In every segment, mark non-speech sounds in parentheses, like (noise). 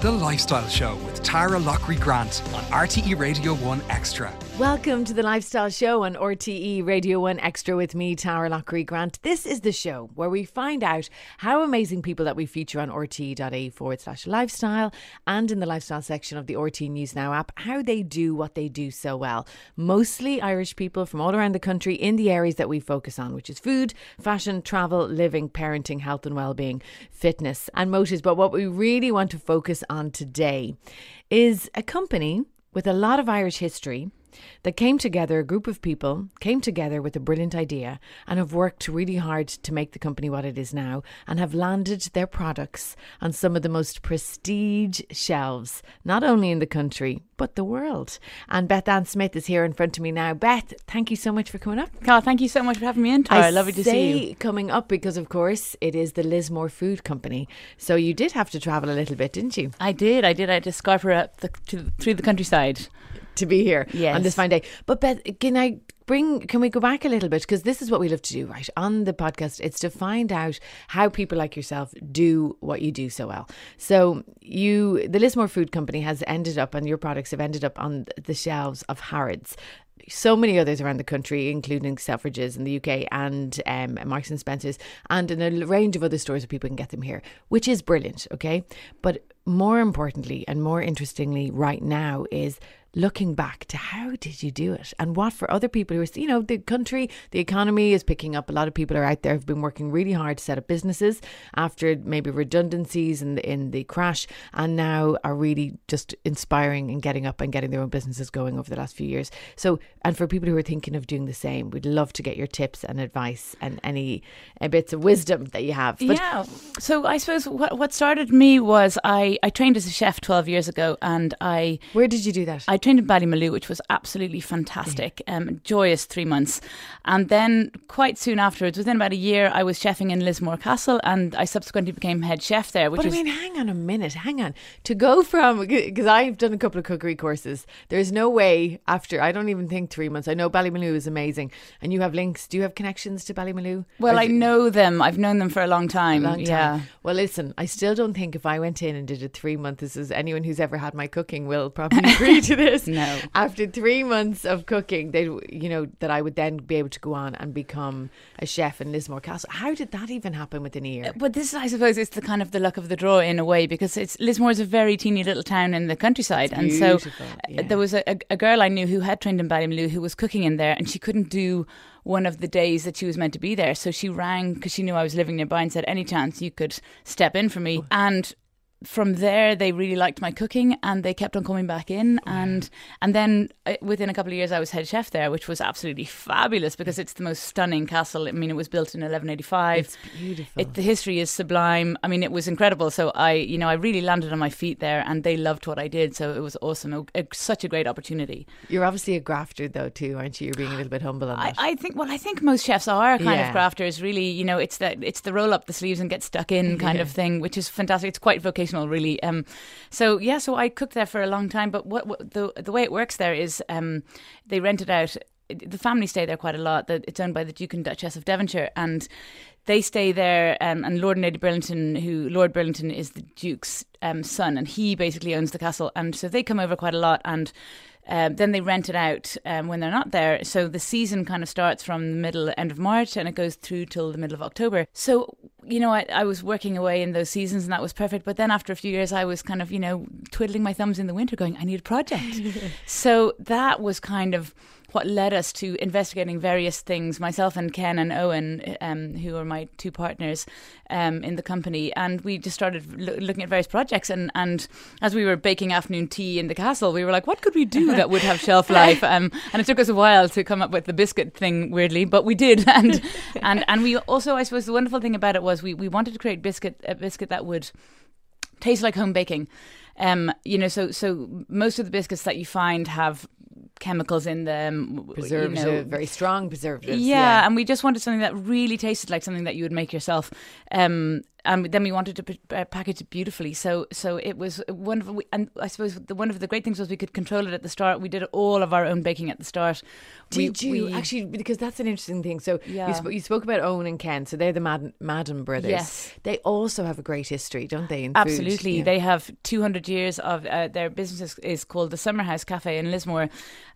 The Lifestyle Show with Tara Lockery Grant on RTE Radio 1 Extra. Welcome to the Lifestyle Show on RTE Radio 1 Extra with me, Tara Lockery Grant. This is the show where we find out how amazing people that we feature on rte.ie forward slash lifestyle and in the lifestyle section of the RTE News Now app, how they do what they do so well. Mostly Irish people from all around the country in the areas that we focus on, which is food, fashion, travel, living, parenting, health and well-being, fitness and motives. But what we really want to focus on today is a company with a lot of Irish history that came together, a group of people came together with a brilliant idea and have worked really hard to make the company what it is now and have landed their products on some of the most prestige shelves, not only in the country, but the world. And Beth Ann Smyth is here in front of me now. Beth, thank you so much for coming up. Carl, thank you so much for having me in, Tara. Lovely to see you. coming up because, of course, it is the Lismore Food Company. So you did have to travel a little bit, didn't you? I did. I did. I had to scarf her up the, to, through the countryside. to be here Yes. on this fine day. But Beth, can I bring? Can we go back a little bit because this is what we love to do, right? On the podcast, it's to find out how people like yourself do what you do so well. So you, the Lismore Food Company, has ended up, and your products have ended up on the shelves of Harrods. So many others around the country, including Selfridges in the UK and um, Marks and Spencers, and in a range of other stores where people can get them here, which is brilliant. Okay, but more importantly and more interestingly, right now is looking back to how did you do it? And what for other people who are you know the country the economy is picking up. A lot of people are out there who've been working really hard to set up businesses after maybe redundancies in the, in the crash and now are really just inspiring and getting up and getting their own businesses going over the last few years. So and for people who are thinking of doing the same we'd love to get your tips and advice and any uh, bits of wisdom that you have. But yeah. So I suppose what, what started me was I, I trained as a chef 12 years ago and I where did you do that? I trained in Ballymaloe, which was absolutely fantastic, um, joyous three months. And then quite soon afterwards, within about a year, I was chefing in Lismore Castle and I subsequently became head chef there, which But I mean, hang on a minute, hang on. To go from, because I've done a couple of cookery courses, there's no way after, I don't even think three months. I know Ballymaloe is amazing and you have links. Do you have connections to Ballymaloe? well, I know them. I've known them for a long time. Long time. Yeah. Well, listen, I still don't think if I went in and did a three month, this is anyone who's ever had my cooking will probably (laughs) agree to this. No. After three months of cooking, they, you know, that I would then be able to go on and become a chef in Lismore Castle. How did that even happen within a year? But this, I suppose, is the kind of the luck of the draw in a way because it's Lismore is a very teeny little town in the countryside, and so uh, yeah. there was a, a, girl I knew who had trained in Ballymaloe who was cooking in there, and she couldn't do one of the days that she was meant to be there, so she rang because she knew I was living nearby and said, "Any chance you could step in for me?" Oh. And from there, they really liked my cooking, and they kept on coming back in, and and then uh, within a couple of years, I was head chef there, which was absolutely fabulous because it's the most stunning castle. I mean, it was built in 1185. It's beautiful. It, the history is sublime. I mean, it was incredible. So I, you know, I really landed on my feet there, and they loved what I did. So it was awesome. It, it- such a great opportunity. You're obviously a grafter, though, too, aren't you? You're being a little bit humble on I, that. I think. Well, I think most chefs are kind Yeah. of grafters. Really, you know, it's that it's the roll up the sleeves and get stuck in kind of thing, which is fantastic. It's quite vocational, really. Um, so yeah, so I cooked there for a long time. But what, what the the way it works there is, um, they rent it out. The family stay there quite a lot. It's owned by the Duke and Duchess of Devonshire, and they stay there. Um, and Lord and Lady Burlington, who Lord Burlington is the Duke's um, son, and he basically owns the castle. And so they come over quite a lot, and um, then they rent it out um, when they're not there. So the season kind of starts from the middle, end of March, and it goes through till the middle of October. So, you know, I, I was working away in those seasons, and that was perfect. But then after a few years, I was kind of, you know, twiddling my thumbs in the winter, going, I need a project. (laughs) so that was kind of what led us to investigating various things, myself and Ken and Owen, um, who are my two partners um, in the company. And we just started loo- looking at various projects. And, and as we were baking afternoon tea in the castle, we were like, what could we do that would have shelf (laughs) life? Um, and it took us a while to come up with the biscuit thing, weirdly, but we did. (laughs) And, and, and we also, I suppose, the wonderful thing about it was we, we wanted to create biscuit, a biscuit that would taste like home baking. Um, you know, so so most of the biscuits that you find have chemicals in them, Preservative, You know, very strong preservatives. yeah, and we just wanted something that really tasted like something that you would make yourself. Um, and then we wanted to p- uh, package it beautifully. So so it was one of and I suppose the, one of the great things was we could control it at the start. We did all of our own baking at the start. Did we, you we- actually? Because that's an interesting thing. So Yeah. you, sp- you spoke about Owen and Ken. So they're the Madden, Madden brothers. Yes. They also have a great history, don't they? In food? Absolutely. Yeah. They have 200 years of uh, their business is, is called the Summer House Cafe in Lismore.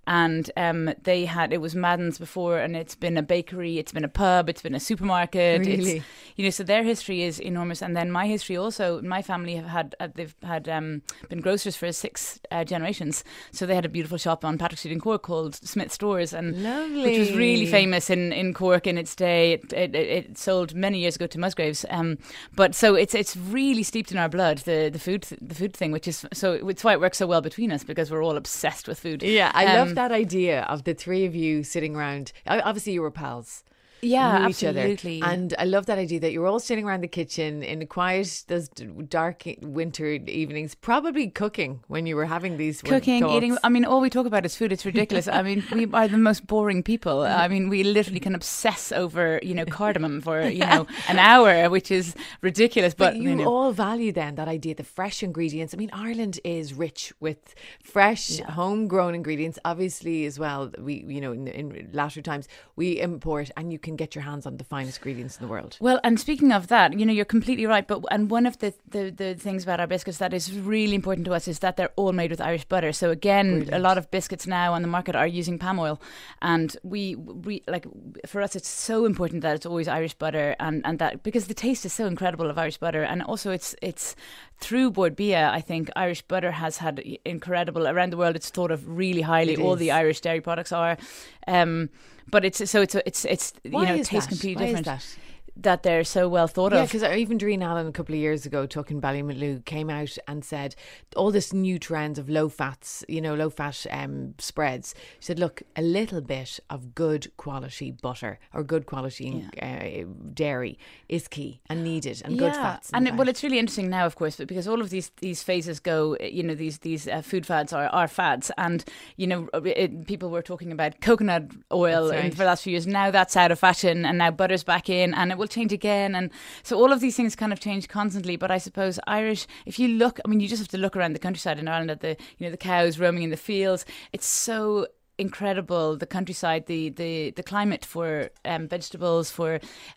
And um, they had, it was Madden's before, and it's been a bakery, it's been a pub, it's been a supermarket. Really? It's, you know, so their history is enormous. And then my history also, my family have had, uh, they've had um, been grocers for six uh, generations. So they had a beautiful shop on Patrick Street in Cork called Smyth Stores. And Lovely. which was really famous in, in Cork in its day. It, it, it sold many years ago to Musgraves. Um, but so it's it's really steeped in our blood the the food the food thing, which is so it's why it works so well between us because we're all obsessed with food. Yeah, I Um, love that idea of the three of you sitting around. Obviously, you were pals. Yeah, knew absolutely. each other. And I love that idea that you're all sitting around the kitchen in the quiet, those dark winter evenings, probably cooking when you were having these Cooking, talks. eating. I mean, all we talk about is food. It's ridiculous. I mean, we are the most boring people. Mm. I mean, we literally can obsess over, you know, cardamom for, (laughs) you know, an hour, which is ridiculous. But, But, you know, all value then that idea, the fresh ingredients. I mean, Ireland is rich with fresh, homegrown ingredients. Obviously, as well, we you know in, in latter times we import, and you can get your hands on the finest ingredients in the world. Well, and speaking of that, you know, you're completely right. But and one of the, the, the things about our biscuits that is really important to us is that they're all made with Irish butter. So again, a lot of biscuits now on the market are using palm oil, and we we like for us it's so important that it's always Irish butter, and and that because the taste is so incredible of Irish butter, and also it's it's through Bord Bia, I think Irish butter has had incredible around the world. It's thought of really highly. It all is. the Irish dairy products are. Um, but it's so it's it's it's Why you know it tastes that? completely Why is different that? they're so well thought Yeah, of. because even Darina Allen a couple of years ago, talking Ballymaloe, came out and said all this new trends of low fats, you know, low fat um, spreads. She said, look, a little bit of good quality butter or good quality uh, dairy is key and needed, and good fats. and it, well, it's really interesting now, of course, but because all of these these phases go, you know, these these uh, food fads are, are fads, and you know, it, people were talking about coconut oil That's in- for the last few years. Now that's out of fashion, and now butter's back in, and it will change again, and so all of these things kind of change constantly. But I suppose Irish, if you look, I mean, you just have to look around the countryside in Ireland at the you know the cows roaming in the fields. It's so incredible the countryside the the the climate for um, vegetables for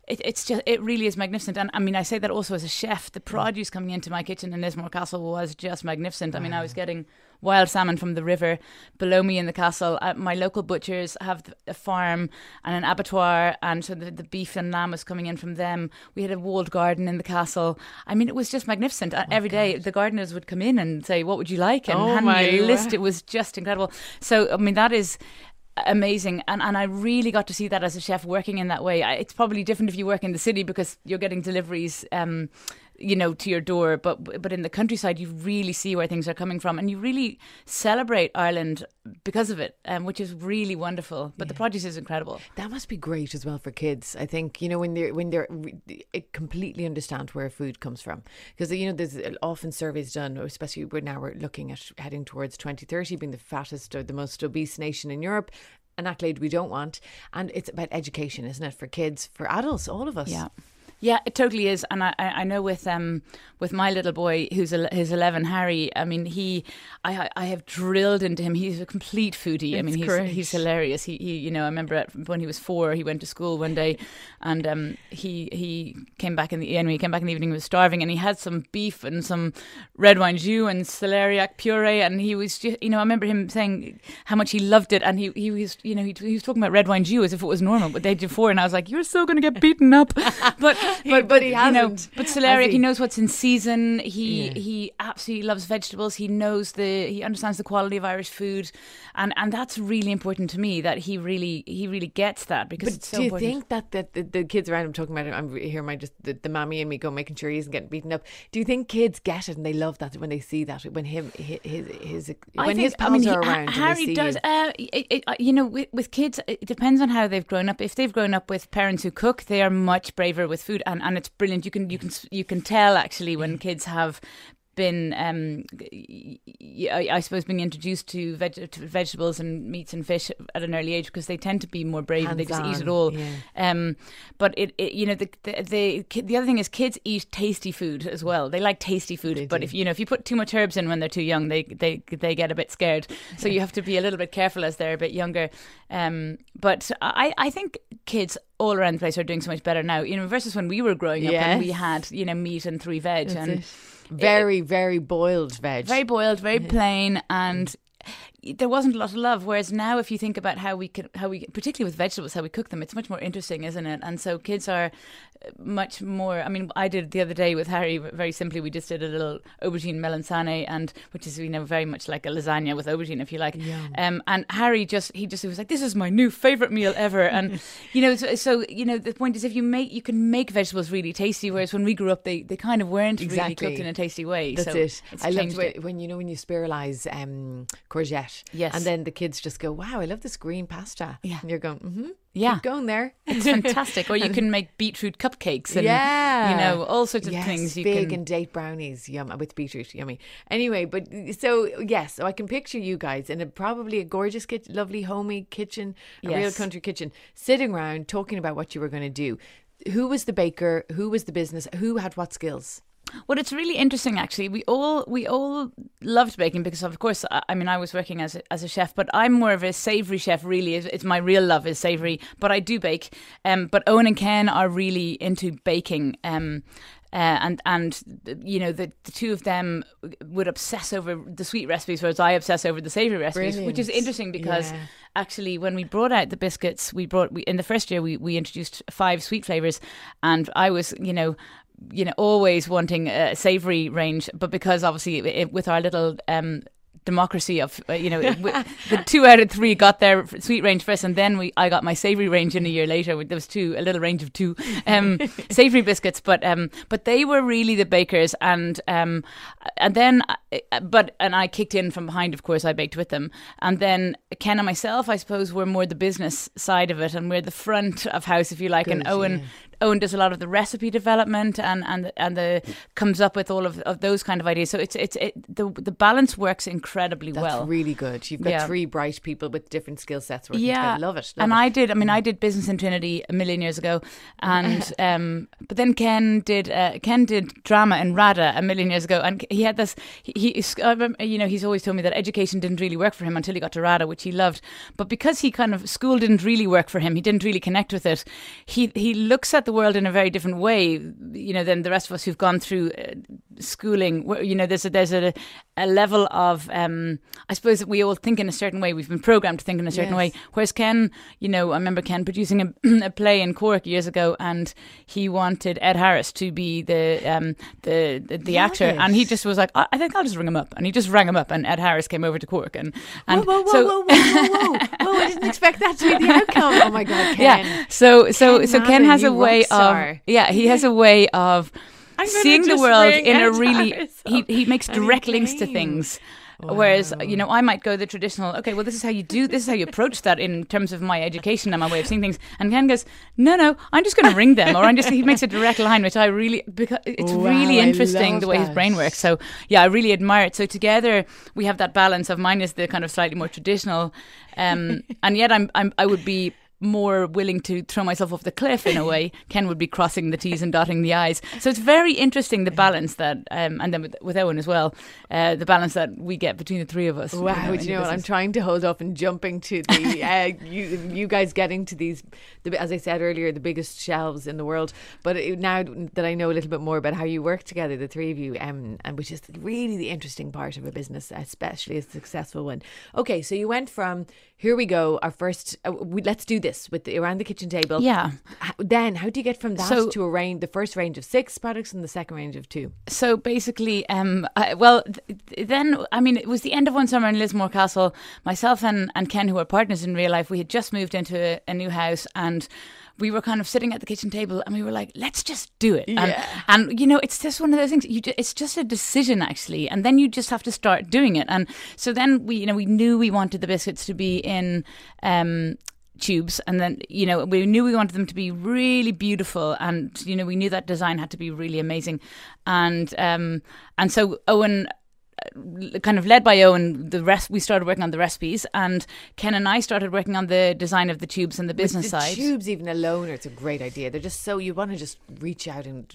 it, it's just it really is magnificent. And i mean i say that also as a chef the produce coming into my kitchen in lismore castle was just magnificent. I mean i was getting wild salmon from the river below me in the castle. Uh, my local butchers have a farm and an abattoir and so the, the beef and lamb was coming in from them. We had a walled garden in the castle. I mean it was just magnificent. Uh, every day the gardeners would come in and say what would you like? And Oh hand my me a list. word. it was just incredible. So I mean that is amazing. And and I really got to see that as a chef working in that way. I, it's probably different if you work in the city because you're getting deliveries um you know to your door but but in the countryside you really see where things are coming from and you really celebrate Ireland because of it um, which is really wonderful but the produce is incredible That must be great as well for kids. I think you know when they're when they're re- it completely understand where food comes from because you know there's often surveys done, especially when now we're looking at heading towards 2030 being the fattest or the most obese nation in Europe. An accolade we don't want, and it's about education, isn't it, for kids, for adults, all of us. Yeah. Yeah, it totally is, and I, I know with um with my little boy who's who's eleven, Harry. I mean, he I I have drilled into him. He's a complete foodie. I mean, he's great. he's hilarious. He he you know I remember at, when he was four, he went to school one day, and um he he came back in the anyway, he came back in the evening. He was starving, and he had some beef and some red wine jus and celeriac puree, and he was just you know I remember him saying how much he loved it, and he he was you know he, he was talking about red wine jus as if it was normal, but they did four, and I was like, you're so going to get beaten up, (laughs) but (laughs) but but he you know, but has he? he knows what's in season. He Yeah. he absolutely loves vegetables. He knows the he understands the quality of Irish food, and and that's really important to me. That he really he really gets that because But it's so do you important. think that, that the, the kids around him talking about it, I'm here, my just the, the mammy and me go making sure he isn't getting beaten up. Do you think kids get it and they love that when they see that when him his his, his when think- his I pals mean, are Ha- around? Harry does. you? Uh, it, it, uh, you know, with, with kids, it depends on how they've grown up. If they've grown up with parents who cook, they are much braver with food, and, and it's brilliant. You can you can you can tell actually when mm. kids have been, um, I I suppose, being introduced to, veg- to vegetables and meats and fish at an early age because they tend to be more brave and they just eat it all. yeah. Um, but it, it, you know, the, the the the other thing is kids eat tasty food as well. They like tasty food, They but do. if you know if you put too much herbs in when they're too young, they they they get a bit scared. So you have to be a little bit careful as they're a bit younger. Um, but I I think kids all around the place are doing so much better now. You know, versus when we were growing up and we had you know meat and three veg That's and it. Very, very boiled veg. very boiled, very (laughs) plain, and there wasn't a lot of love. Whereas now, if you think about how we can, how we, particularly with vegetables, how we cook them, it's much more interesting, isn't it? And so kids are much more. I mean, I did the other day with Harry. Very simply, we just did a little aubergine melanzane, and which is you know very much like a lasagna with aubergine, if you like. Yum. Um, and Harry just he just he was like, "This is my new favorite meal ever." And (laughs) you know, so, so you know, the point is, if you make you can make vegetables really tasty. Whereas when we grew up, they they kind of weren't really Exactly. cooked in a tasty way. That's so it. I loved when, it. when you know when you spiralize um, courgette. Yes. And then the kids just go, "Wow, I love this green pasta." Yeah. And you're going, "Mm-hmm." Yeah. Keep going there. It's fantastic. Or you (laughs) can make beetroot cupcakes and yeah, you know all sorts of yes, things. You big can. and date brownies, yum with beetroot, yummy. Anyway, but so yes, so I can picture you guys in a probably a gorgeous, kit- lovely, homey kitchen, a real country kitchen, sitting around talking about what you were going to do. Who was the baker? Who was the business? Who had what skills? Well, it's really interesting actually. We all we all loved baking because, of course, I, I mean, I was working as a, as a chef, but I'm more of a savoury chef. Really, it's, it's my real love is savoury, but I do bake. Um, but Owen and Ken are really into baking. Um. Uh, and and you know the, the two of them would obsess over the sweet recipes, whereas I obsess over the savoury recipes, which is interesting because Yeah. actually when we brought out the biscuits we brought we, in the first year we, we introduced five sweet flavors and i was you know you know always wanting a savory range but because obviously it, with our little um democracy of uh, you know the (laughs) two out of three got their sweet range first and then we I got my savory range in a year later with- there was two a little range of two um (laughs) savory biscuits but um but they were really the bakers and um and then uh, but and I kicked in from behind of course I baked with them and then Ken and myself I suppose were more the business side of it and we're the front of house if you like and Owen yeah. Owen does a lot of the recipe development and and and the comes up with all of, of those kind of ideas. So it's it's it, the the balance works incredibly That's well. really good. You've got Yeah. three bright people with different skill sets working yeah, together. Love it. Love and it. I did. I mean, I did business in Trinity a million years ago, and (laughs) um, but then Ken did uh, Ken did drama in RADA a million years ago, and he had this. He, he remember, you know, he's always told me that education didn't really work for him until he got to RADA, which he loved. But because he kind of school didn't really work for him, he didn't really connect with it. He he looks at the world in a very different way, you know, than the rest of us who've gone through uh, schooling. Where, you know, there's a there's a, a level of um, I suppose that we all think in a certain way. We've been programmed to think in a certain Yes. way. Whereas Ken, you know, I remember Ken producing a, (clears throat) a play in Cork years ago, and he wanted Ed Harris to be the um, the the, the actor, and he just was like, I I think I'll just ring him up, and he just rang him up, and Ed Harris came over to Cork, and and whoa, whoa, so. whoa, whoa, whoa, whoa, whoa! I didn't expect that to be the outcome. Oh my god, (laughs) Ken. Yeah. So so Ken so Ken has a you way of yeah he has a way of (laughs) seeing the world in a really (laughs) he he makes direct links to things. Whereas you know I might go the traditional okay well this is how you do this is how you approach that in terms of my education and my way of seeing things. And Ken goes no no I'm just going to ring them or I'm just he makes a direct line which I really because it's Wow, really interesting the way his brain works. So yeah I really admire it. So together we have that balance of mine is the kind of slightly more traditional um, and yet I'm, I'm I would be more willing to throw myself off the cliff in a way. (laughs) Ken would be crossing the T's and dotting the I's. So it's very interesting the balance that, um, and then with, with Owen as well, uh, the balance that we get between the three of us. Wow, do the you know what? I'm trying to hold off and jumping to the (laughs) uh, you you guys getting to these, the, as I said earlier, the biggest shelves in the world. But it, now that I know a little bit more about how you work together, the three of you, um, and which is really the interesting part of a business, especially a successful one. Okay, so you went from here we go, our first. Uh, we, let's do this with the, around the kitchen table. Yeah. H- Then how do you get from that So- to a range, the first range of six products and the second range of two? So basically, um, I, well, th- then I mean, it was the end of one summer in Lismore Castle. Myself and, and Ken, who are partners in real life, we had just moved into a, a new house and. We were kind of sitting at the kitchen table, and we were like, "Let's just do it." And, Yeah. and you know, it's just one of those things. You, ju- it's just a decision, actually, and then you just have to start doing it. And so then we, you know, we knew we wanted the biscuits to be in. Um, tubes, and then you know we knew we wanted them to be really beautiful, and you know we knew that design had to be really amazing, and um, and so Owen kind of led by Owen, the rest we started working on the recipes, and Ken and I started working on the design of the tubes and the business the side. Tubes, even alone, it's a great idea. They're just so you want to just reach out and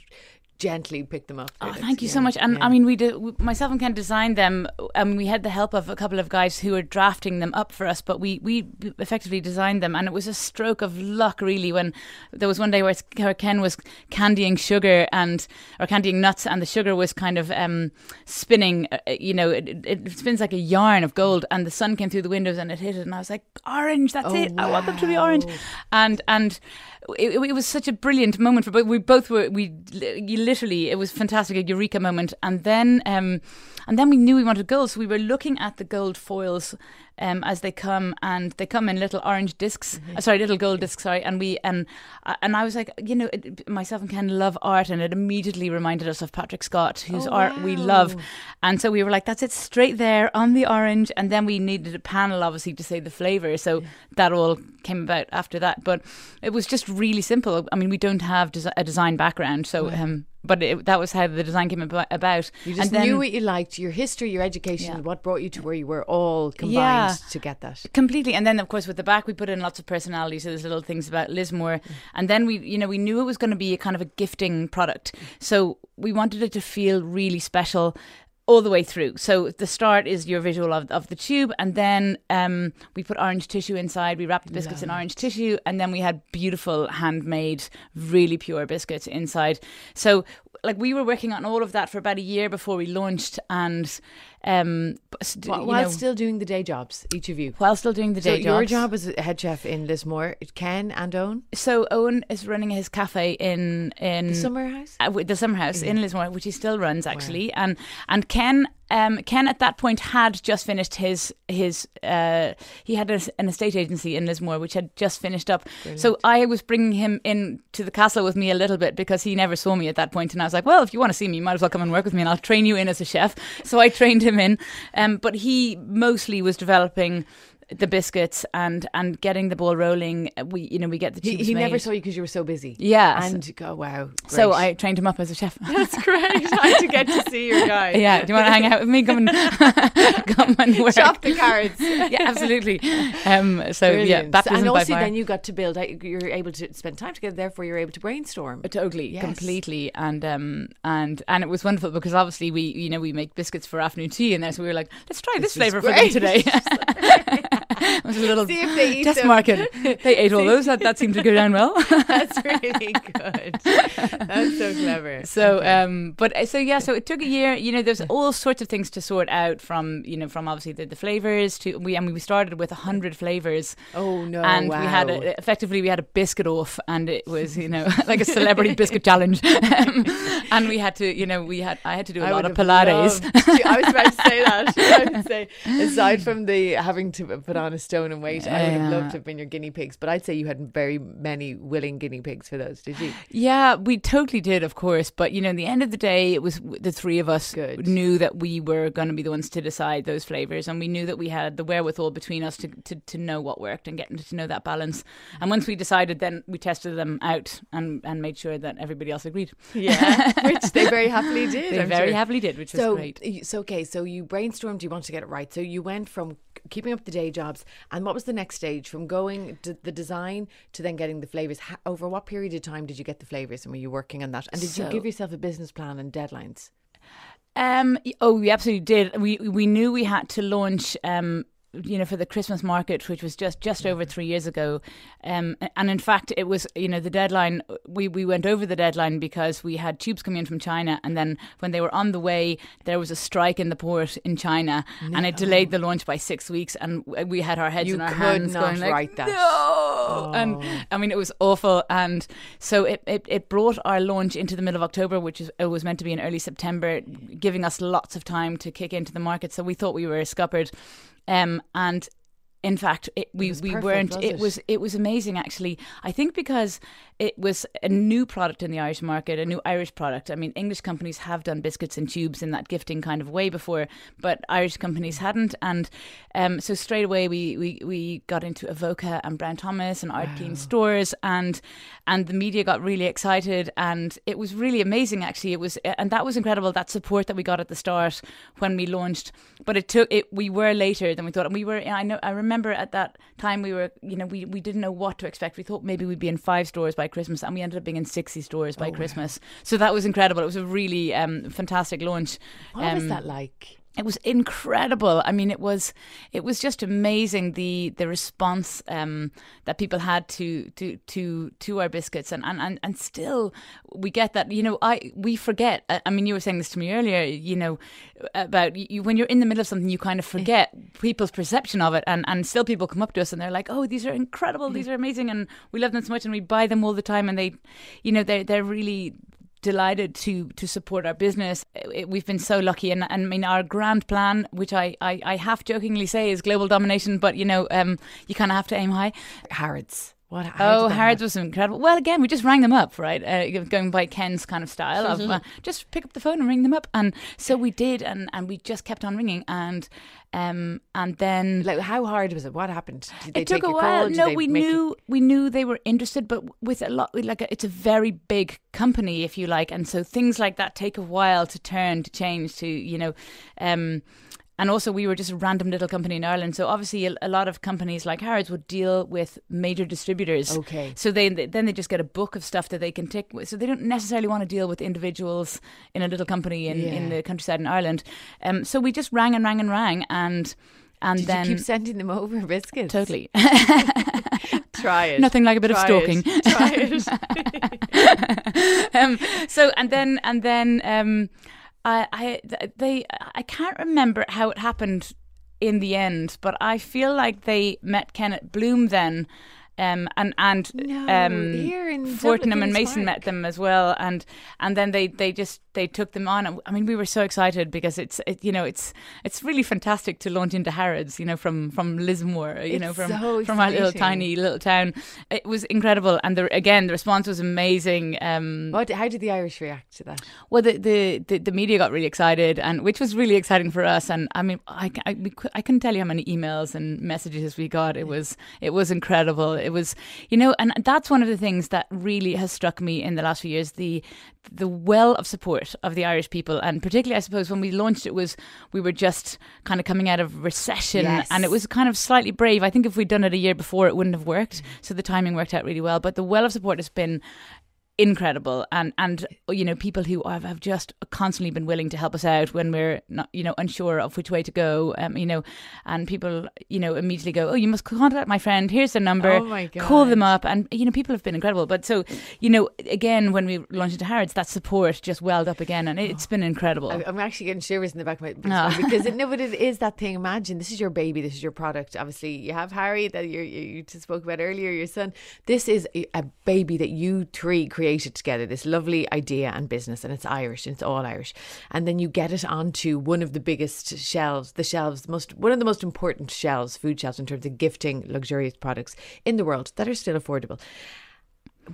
gently pick them up. Oh, thank you so much. And yeah. I mean, we did. we- Myself and Ken designed them. and we had the help of a couple of guys who were drafting them up for us. But we we effectively designed them, and it was a stroke of luck, really. When there was one day where, where Ken was candying sugar and or candying nuts, and the sugar was kind of um, spinning. uh, You know, it, it, spins like a yarn of gold, and the sun came through the windows and it hit it, and I was like, orange. That's Oh, it. I want them to be orange. And and it, it was such a brilliant moment for both. We both were we you literally it was fantastic a eureka moment. And then um and then we knew we wanted gold, so we were looking at the gold foils. Um, as they come and they come in little orange discs. Mm-hmm. uh, sorry little gold discs sorry. And we and uh, and I was like you know it, myself and Ken love art and it immediately reminded us of Patrick Scott whose Oh, art we love. and so we were like that's it straight there on the orange. And then we needed a panel obviously to say the flavor. So that all came about after that. But it was just really simple. I mean we don't have desi- a design background so um but it, that was how the design came about. You just and then, knew what you liked, your history, your education, Yeah. what brought you to where you were, all combined. Yeah. To get that. Completely, and then of course with the back we put in lots of personality. So there's little things about Lismore, and then we, you know, we knew it was going to be a kind of a gifting product. So we wanted it to feel really special all the way through. So the start is your visual of, of the tube, and then um, we put orange tissue inside. We wrapped the biscuits in orange tissue, and then we had beautiful handmade, really pure biscuits inside. So like we were working on all of that for about a year before we launched, and um, b- s- d- While, while know, still doing the day jobs, each of you. while still doing the So day jobs. your job as a head chef in Lismore, Ken and Owen, So Owen is running his cafe in in the summer house. uh, with the summer house in Lismore, which he still runs actually, and and Ken. Um, Ken at that point had just finished his his uh, he had a, an estate agency in Lismore which had just finished up. So I was bringing him in to the castle with me a little bit because he never saw me at that point, and I was like, well, if you want to see me, you might as well come and work with me, and I'll train you in as a chef. So I trained him in, um, but he mostly was developing the biscuits and and getting the ball rolling. We you know we get the He, he never saw you because you were so busy. Yeah, And go, wow. so. I trained him up as a chef. (laughs) That's great. (laughs) Had to get to see your (laughs) guy. yeah, do you want to hang out with me? Come and come and work. Chop the carrots. yeah, absolutely. Um, so yeah, baptism and also then you got to build you're able to spend time together therefore you're able to brainstorm Totally, Yes. completely, and um, and and it was wonderful because obviously we, you know, we make biscuits for afternoon tea, and there, so we were like, let's try this, This flavor for them great. today. Was a little See if they eat test them. market. They ate all those. That, that seemed to go down well. (laughs) that's really good that's so clever So, Okay. um, but uh, so yeah, so it took a year. You know, there's all sorts of things to sort out from you know from obviously the, the flavors to we. I mean, we started with a hundred flavors. oh no and wow. we had a, effectively we had a biscuit off and it was you know (laughs) like a celebrity biscuit challenge (laughs) and we had to you know we had I had to do a I lot of pilates I was about to say that. I would say, aside from the having to put on a stone and weight, I would have loved to have been your guinea pigs. But I'd say you had very many willing guinea pigs for those. Did you? yeah we totally did of course but you know in the end of the day it was the three of us Good. knew that we were going to be the ones to decide those flavors and we knew that we had the wherewithal between us to, to, to know what worked and getting to know that balance and once we decided then we tested them out and, and made sure that everybody else agreed Yeah, (laughs) which they very happily did. they I'm very sure. happily did which was so, great so okay, so you brainstormed. You want to get it right. So you went from keeping up the day jobs, and what was the next stage from going to the design to then getting the flavors? How, over what period of time did you get the flavors, and were you working on that? And did you give yourself a business plan and deadlines? Um. Oh, we absolutely did. We we knew we had to launch. Um. You know, for the Christmas market, which was just just over three years ago, um, and in fact, it was you know the deadline. We we went over the deadline because we had tubes coming in from China, and then when they were on the way, there was a strike in the port in China, and it delayed the launch by six weeks, and we had our heads You in our could hands, not going like, write that. No, and I mean it was awful, and so it, it it brought our launch into the middle of October, which is it was meant to be in early September, giving us lots of time to kick into the market. So we thought we were scuppered, um, and in fact, it, we was we perfect, weren't. it it? was it was amazing actually. I think because it was a new product in the Irish market, a new Irish product. I mean, English companies have done biscuits and tubes in that gifting kind of way before, but Irish companies hadn't. And um, so straight away we, we we got into Avoca and Brown Thomas and Art Keen stores, and and the media got really excited, and it was really amazing actually. It was and that was incredible that support that we got at the start when we launched. But it took it. We were later than we thought, and we were. I know. I remember at that time we were. You know, we we didn't know what to expect. We thought maybe we'd be in five stores by Christmas, and we ended up being in sixty stores Oh, by Christmas. So that was incredible. It was a really um, fantastic launch. What was Um, that like? It was incredible. I mean, it was it was just amazing the the response um, that people had to to to to our biscuits, and, and and and still we get that. You know, I we forget. I I mean, you were saying this to me earlier. You know, about you when you're in the middle of something, you kind of forget people's perception of it, and and still people come up to us and they're like, "Oh, these are incredible. These are amazing, and we love them so much, and we buy them all the time." And they, you know, they they're really delighted to to support our business. We've been so lucky, and, and I mean our grand plan, which I, I, I half jokingly say is global domination, but you know um, you kind of have to aim high. Harrods. What? Oh, Harrods was incredible. Well, again, we just rang them up, right? Uh, going by Ken's kind of style of uh, just pick up the phone and ring them up, and so we did, and, and we just kept on ringing, and um and then Like, how hard was it? What happened? Did they it took take a while. No, we you- knew we knew they were interested, but with a lot like a, it's a very big company, if you like, and so things like that take a while to turn, to change, to you know. Um, and also, we were just a random little company in Ireland, so obviously, a, a lot of companies like Harrods would deal with major distributors. Okay. So they then they just get a book of stuff that they can tick. with. So they don't necessarily want to deal with individuals in a little company in, in the countryside in Ireland. Um, so we just rang and rang and rang, and and Did then you keep sending them over biscuits? totally. (laughs) (laughs) Try it. Nothing like a bit of stalking. It. Try it. (laughs) um, so and then and then um, I, I they I can't remember how it happened in the end, but I feel like they met Kenneth Bloom then. Um, and and No, um, Fortnum and Mason Park. met them as well, and and then they, they just they took them on. I mean, we were so excited because it's it, you know it's it's really fantastic to launch into Harrods, you know, from from Lismore, you know, from so from our little tiny little town. It was incredible, and the, again the response was amazing. Um, What? How did the Irish react to that? well, the, the, the, the media got really excited, and which was really exciting for us. And I mean, I, I, I couldn't tell you how many emails and messages we got. It was it was incredible. It was you know, and that's one of the things that really has struck me in the last few years the the well of support of the Irish people, and particularly, I suppose, when we launched it was we were just kind of coming out of recession, Yes. and it was kind of slightly brave. I think if we'd done it a year before, it wouldn't have worked. So the timing worked out really well. But the well of support has been incredible. And and you know people who have, have just constantly been willing to help us out when we're not you know unsure of which way to go um you know and people you know immediately go oh you must contact my friend. Here's the number. Oh my call them up. And you know people have been incredible. But so you know again when we launched into Harrods that support just welled up again and it's been incredible. I'm actually getting shivers in the back of my spine because it, no, but it (laughs) is that thing. Imagine this is your baby, this is your product. Obviously, you have Harry that you you just spoke about earlier, your son. This is a, a baby that you three created together. This lovely idea and business, and it's Irish, and it's all Irish. And then you get it onto one of the biggest shelves, the shelves, most one of the most important shelves, food shelves in terms of gifting luxurious products in the world that are still affordable.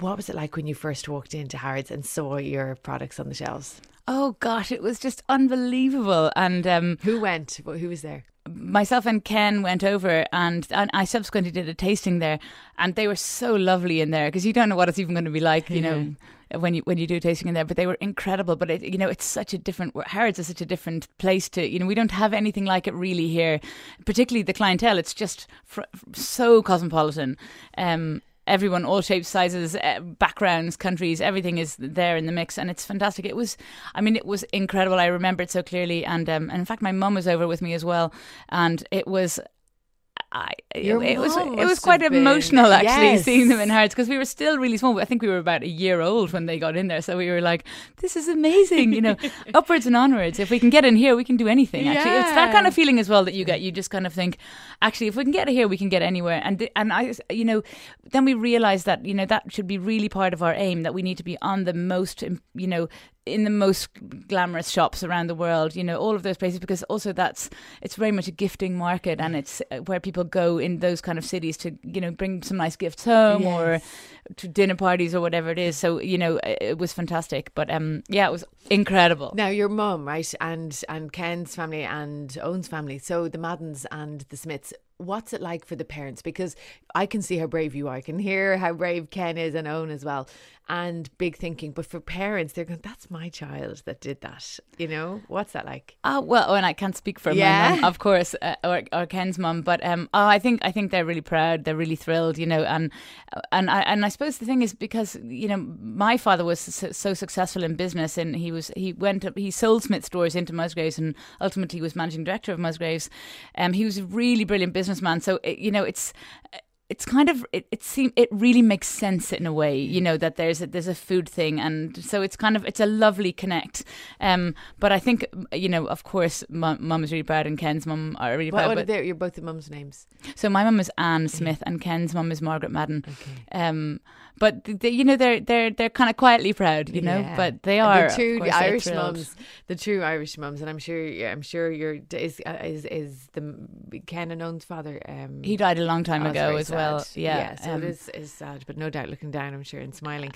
What was it like when you first walked into Harrods and saw your products on the shelves? oh gosh it was just unbelievable and um Who went? Who was there? myself and Ken went over and, and I subsequently did a tasting there and they were so lovely in there because you don't know what it's even going to be like you know when you when you do a tasting in there but they were incredible but it, you know it's such a different Harrods is such a different place to you know we don't have anything like it really here particularly the clientele it's just fr- so cosmopolitan um everyone all shapes sizes uh, backgrounds countries everything is there in the mix and it's fantastic. It was i mean it was incredible. I remember it so clearly and um, and in fact my mum was over with me as well and it was I, Your it was it was quite have been- emotional actually Yes. seeing them in Harrods because we were still really small. I think we were about a year old when they got in there, so we were like, "This is amazing!" You know, (laughs) upwards and onwards. If we can get in here, we can do anything. Actually, it's that kind of feeling as well that you get. You just kind of think, actually, if we can get here, we can get anywhere. And and I, you know, then we realized that you know that should be really part of our aim that we need to be on the most, you know, in the most glamorous shops around the world, you know, all of those places, because also that's it's very much a gifting market, and it's uh, where people go in those kind of cities to, you know, bring some nice gifts home Yes. or to dinner parties or whatever it is. So you know, it, it was fantastic. But um, yeah, it was incredible. Now your mum, right, and and Ken's family and Owen's family, so the Maddens and the Smyths. What's it like for the parents? Because I can see how brave you are. I can hear how brave Ken is and Owen as well, and big thinking. But for parents, they're going, "That's my child that did that." You know, what's that like? Oh well, and I can't speak for Yeah. my mum, of course, uh, or, or Ken's mum, but um, oh, I think I think they're really proud. They're really thrilled, you know, and and I and I suppose the thing is because you know my father was so, so successful in business, and he was he went up he sold Smyth stores into Musgraves, and ultimately was managing director of Musgraves. Um, he was a really brilliant businessman. So you know, it's it's kind of it, it seem it really makes sense in a way you know that there's a, there's a food thing. And so it's kind of it's a lovely connect. Um but i think you know of course mum, is really proud and ken's mum are really proud what are but, their, your both the mums' names? so my mum is anne smyth and ken's mum is margaret madden. Um but they, you know they're they're they're kind of quietly proud you know Yeah. but they are the true Irish mums, the true Irish mums, and I'm sure yeah, I'm sure your is uh, is is the Ken and Owen's father. Um, he died a long time ago as well sad. yeah, so um, it is is sad, but no doubt looking down, I'm sure, and smiling.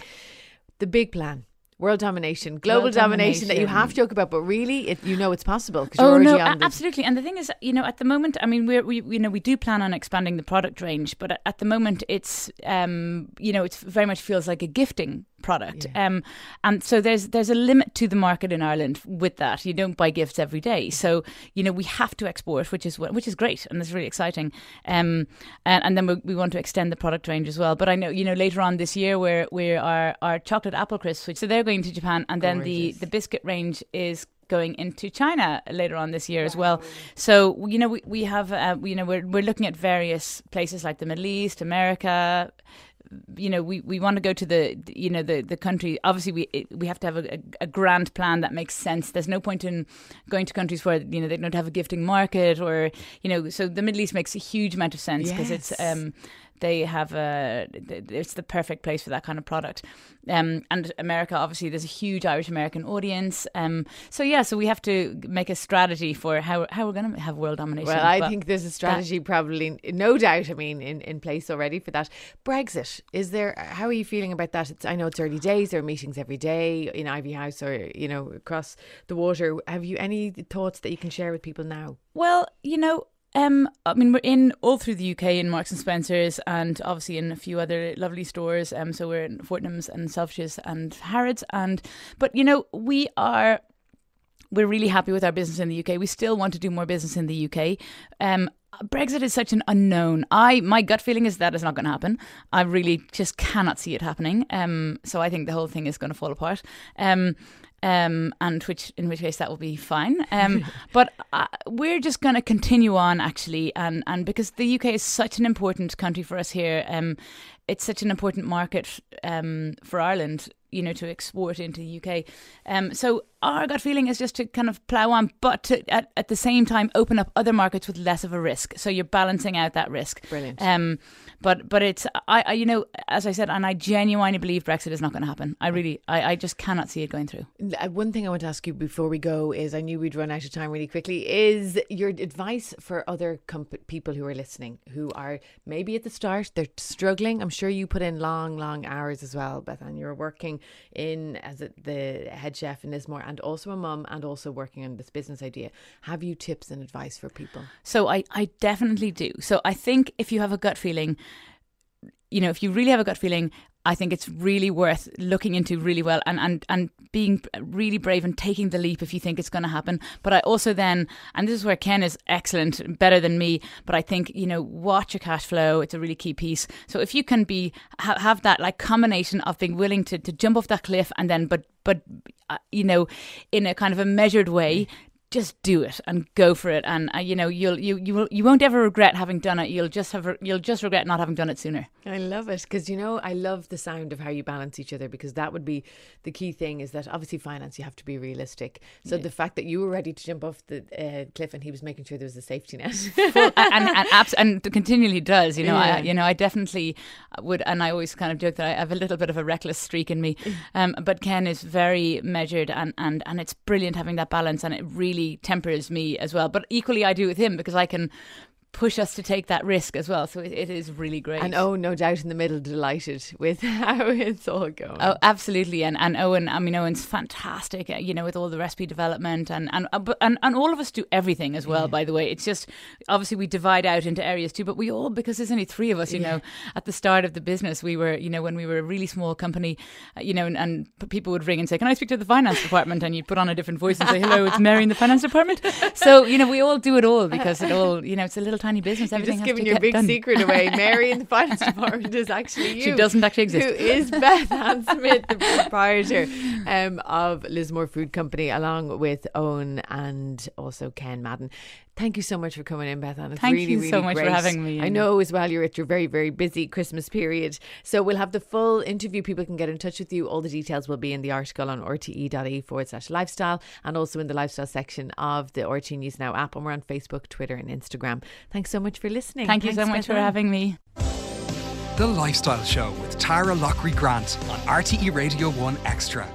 The big plan. World domination, global World domination, that you have to joke about, but really, it, you know it's possible because you're Oh no, a- absolutely. And the thing is, you know, at the moment, I mean, we're, we you know we do plan on expanding the product range, but at- at the moment, it's um you know it's very much feels like a gifting product. Um, and so there's there's a limit to the market in Ireland with that. You don't buy gifts every day, so you know we have to export, which is which is great and it's really exciting. Um, and, and then we, we want to extend the product range as well. But I know you know later on this year where where our our chocolate apple crisps, which so they're going to Japan, and then the Gorgeous. the biscuit range is going into China later on this year as well. So you know we we have uh, you know we're we're looking at various places like the Middle East, America. You know we, we want to go to the you know the the country. Obviously we we have to have a, a, a grand plan that makes sense. There's no point in going to countries where you know they don't have a gifting market or you know so the Middle East makes a huge amount of sense because it's um they have a it's the perfect place for that kind of product um, and america obviously there's a huge irish american audience um, so yeah so we have to make a strategy for how, how we're going to have world domination Well, I But think there's a strategy, probably, no doubt. I mean, in, in place already for that. Brexit is there? How are you feeling about that? It's, I know it's early days. There are meetings every day in Iveagh House or you know across the water. Have you any thoughts that you can share with people now? well you know um, I mean, we're in all through the UK in Marks and Spencers, and obviously in a few other lovely stores. Um, so we're in Fortnum's and Selfridges and Harrods, and but you know we are we're really happy with our business in the UK. We still want to do more business in the UK. Um, Brexit is such an unknown. I my gut feeling is that is not going to happen. I really just cannot see it happening. Um, so I think the whole thing is going to fall apart. Um, um, and which in which case that will be fine. Um, (laughs) but uh, we're just going to continue on actually, and and because the UK is such an important country for us here. Um, it's such an important market um, for Ireland, you know, to export into the UK. Um, so our gut feeling is just to kind of plough on, but to, at, at the same time open up other markets with less of a risk. So you're balancing out that risk. Brilliant. Um, but but it's I, I you know as I said, and I genuinely believe Brexit is not going to happen. I really I, I just cannot see it going through. Uh, One thing I want to ask you before we go is I knew we'd run out of time really quickly. Is your advice for other comp- people who are listening who are maybe at the start, they're struggling? I'm sure you put in long, long hours as well, Beth Ann. You're working in as a, the head chef in Lismore and also a mum and also working on this business idea. Have you tips and advice for people? So I, I definitely do. So I think if you have a gut feeling, you know, if you really have a gut feeling, I think it's really worth looking into really well and, and, and being really brave and taking the leap if you think it's going to happen. But I also then, and this is where Ken is excellent, better than me, but I think, you know, watch your cash flow. It's a really key piece. So if you can be, ha- have that like combination of being willing to, to jump off that cliff and then, but, but, uh, you know, in a kind of a measured way, just do it and go for it. And uh, you know you'll you you will you won't ever regret having done it. You'll just have you'll just regret not having done it sooner. I love it because you know I love the sound of how you balance each other because that would be the key thing is that obviously finance you have to be realistic. So yeah. the fact that you were ready to jump off the uh, cliff and he was making sure there was a safety net. Full, and and, abs- and (laughs) continually does you know yeah. I you know I definitely would and I always kind of joke that I have a little bit of a reckless streak in me. Um, but Ken is very measured and and and it's brilliant having that balance and it really really tempers me as well. But equally, I do with him because I can push us to take that risk as well. So it, it is really great. And oh, no doubt in the middle, delighted with (laughs) how it's all going. Oh, absolutely. And and Owen, I mean, Owen's fantastic. Uh, you know, with all the recipe development and and uh, and, and all of us do everything as well. Yeah. By the way, it's just obviously we divide out into areas too, but we all because there's only three of us. You yeah. know, at the start of the business, we were you know when we were a really small company, uh, you know, and, and, people would ring and say, "Can I speak to the finance department?" And you'd put on a different voice and say, "Hello, it's Mary in the finance department." (laughs) So you know, we all do it all because it all you know it's a little tiny business. Everything You're just giving your big done. secret away. (laughs) Mary in the finance department is actually you. She doesn't actually exist. Who is (laughs) Beth Ann Smyth, the proprietor um, of Lismore Food Company, along with Owen and also Ken Madden. Thank you so much for coming in, Beth Ann. It's Thank really, you really so much great. for having me. I know as well you're at your very, very busy Christmas period. So we'll have the full interview. People can get in touch with you. All the details will be in the article on rte.e forward slash lifestyle and also in the lifestyle section of the RTE News Now app. And we're on Facebook, Twitter, and Instagram. Thanks so much for listening. Thank Thanks, you so much Beth for having me. The Lifestyle Show with Tara Lockery Grant on RTE Radio 1 Extra.